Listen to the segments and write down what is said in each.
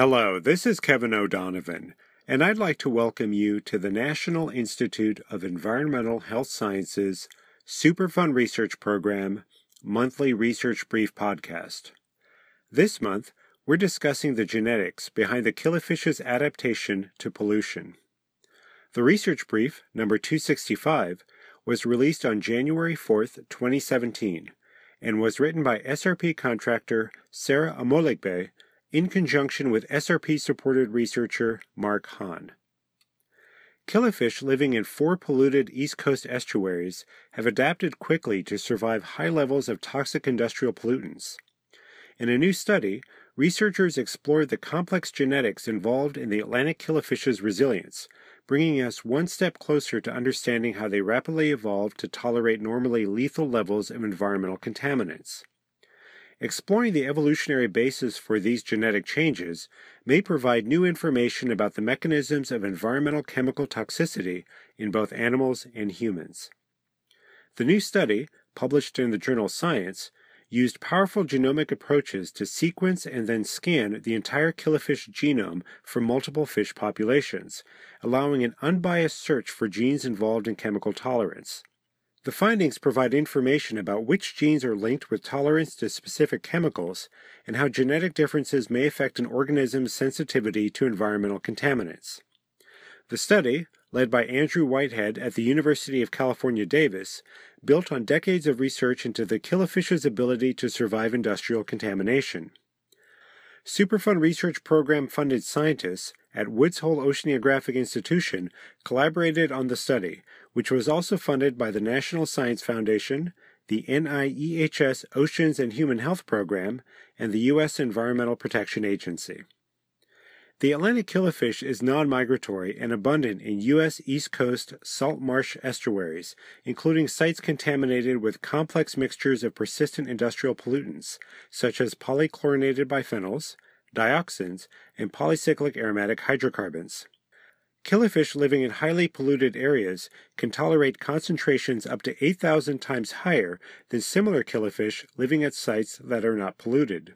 Hello, this is Kevin O'Donovan, and I'd like to welcome you to the National Institute of Environmental Health Sciences Superfund Research Program monthly research brief podcast. This month, we're discussing the genetics behind the killifish's adaptation to pollution. The research brief, number 265, was released on January 4th, 2017, and was written by SRP contractor Sarah Amolegbe in conjunction with SRP supported researcher Mark Hahn. Killifish living in four polluted East Coast estuaries have adapted quickly to survive high levels of toxic industrial pollutants. In a new study, researchers explored the complex genetics involved in the Atlantic killifish's resilience, bringing us one step closer to understanding how they rapidly evolved to tolerate normally lethal levels of environmental contaminants. Exploring the evolutionary basis for these genetic changes may provide new information about the mechanisms of environmental chemical toxicity in both animals and humans. The new study, published in the journal Science, used powerful genomic approaches to sequence and then scan the entire killifish genome from multiple fish populations, allowing an unbiased search for genes involved in chemical tolerance. The findings provide information about which genes are linked with tolerance to specific chemicals and how genetic differences may affect an organism's sensitivity to environmental contaminants. The study, led by Andrew Whitehead at the University of California, Davis, built on decades of research into the killifish's ability to survive industrial contamination. Superfund Research Program funded scientists at Woods Hole Oceanographic Institution collaborated on the study, which was also funded by the National Science Foundation, the NIEHS Oceans and Human Health Program, and the U.S. Environmental Protection Agency. The Atlantic killifish is non-migratory and abundant in U.S. East Coast salt marsh estuaries, including sites contaminated with complex mixtures of persistent industrial pollutants, such as polychlorinated biphenyls, dioxins, and polycyclic aromatic hydrocarbons. Killifish living in highly polluted areas can tolerate concentrations up to 8,000 times higher than similar killifish living at sites that are not polluted.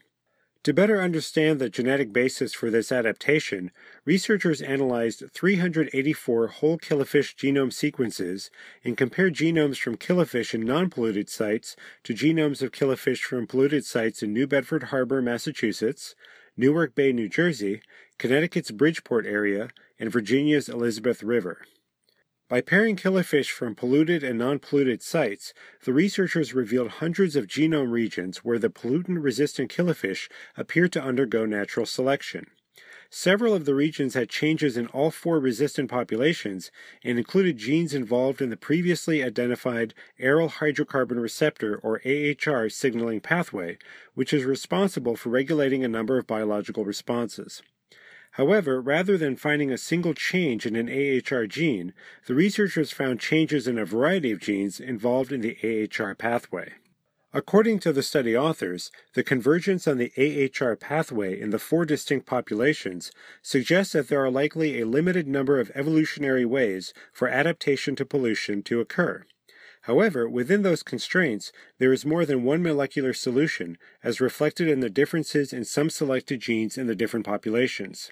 To better understand the genetic basis for this adaptation, researchers analyzed 384 whole killifish genome sequences and compared genomes from killifish in non-polluted sites to genomes of killifish from polluted sites in New Bedford Harbor, Massachusetts, Newark Bay, New Jersey, Connecticut's Bridgeport area, and Virginia's Elizabeth River. By pairing killifish from polluted and non-polluted sites, the researchers revealed hundreds of genome regions where the pollutant-resistant killifish appeared to undergo natural selection. Several of the regions had changes in all four resistant populations and included genes involved in the previously identified aryl hydrocarbon receptor or AHR signaling pathway, which is responsible for regulating a number of biological responses. However, rather than finding a single change in an AHR gene, the researchers found changes in a variety of genes involved in the AHR pathway. According to the study authors, the convergence on the AHR pathway in the four distinct populations suggests that there are likely a limited number of evolutionary ways for adaptation to pollution to occur. However, within those constraints, there is more than one molecular solution, as reflected in the differences in some selected genes in the different populations.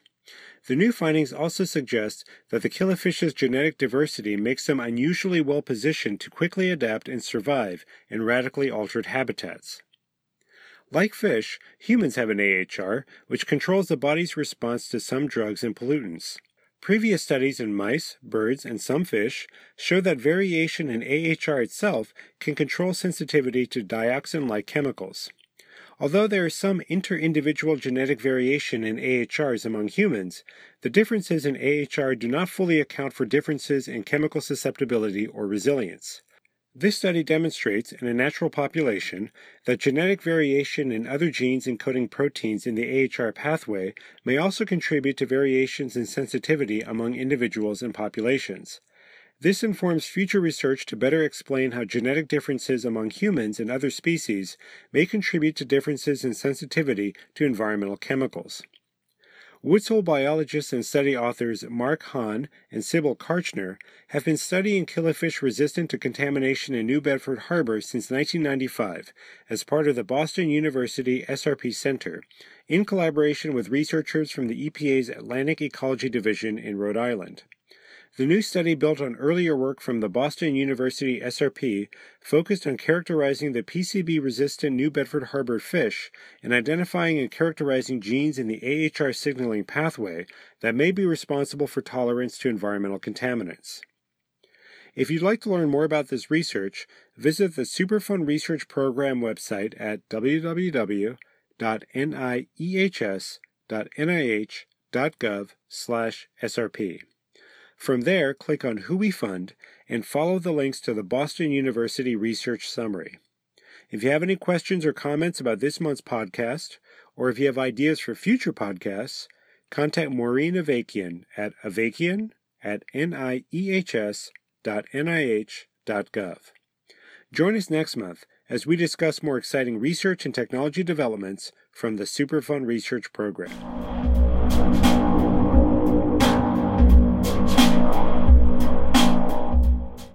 The new findings also suggest that the killifish's genetic diversity makes them unusually well positioned to quickly adapt and survive in radically altered habitats. Like fish, humans have an AHR, which controls the body's response to some drugs and pollutants. Previous studies in mice, birds, and some fish show that variation in AHR itself can control sensitivity to dioxin like chemicals. Although there is some inter-individual genetic variation in AHRs among humans, the differences in AHR do not fully account for differences in chemical susceptibility or resilience. This study demonstrates in a natural population that genetic variation in other genes encoding proteins in the AHR pathway may also contribute to variations in sensitivity among individuals and populations. This informs future research to better explain how genetic differences among humans and other species may contribute to differences in sensitivity to environmental chemicals. Woods Hole biologists and study authors Mark Hahn and Sybil Karchner have been studying killifish resistant to contamination in New Bedford Harbor since 1995 as part of the Boston University SRP Center, in collaboration with researchers from the EPA's Atlantic Ecology Division in Rhode Island. The new study built on earlier work from the Boston University SRP focused on characterizing the PCB resistant New Bedford Harbor fish and identifying and characterizing genes in the AHR signaling pathway that may be responsible for tolerance to environmental contaminants. If you'd like to learn more about this research, visit the Superfund Research Program website at www.niehs.nih.gov/srp. From there, click on Who We Fund and follow the links to the Boston University Research Summary. If you have any questions or comments about this month's podcast, or if you have ideas for future podcasts, contact Maureen Avakian at avakian at niehs.nih.gov. Join us next month as we discuss more exciting research and technology developments from the Superfund Research Program.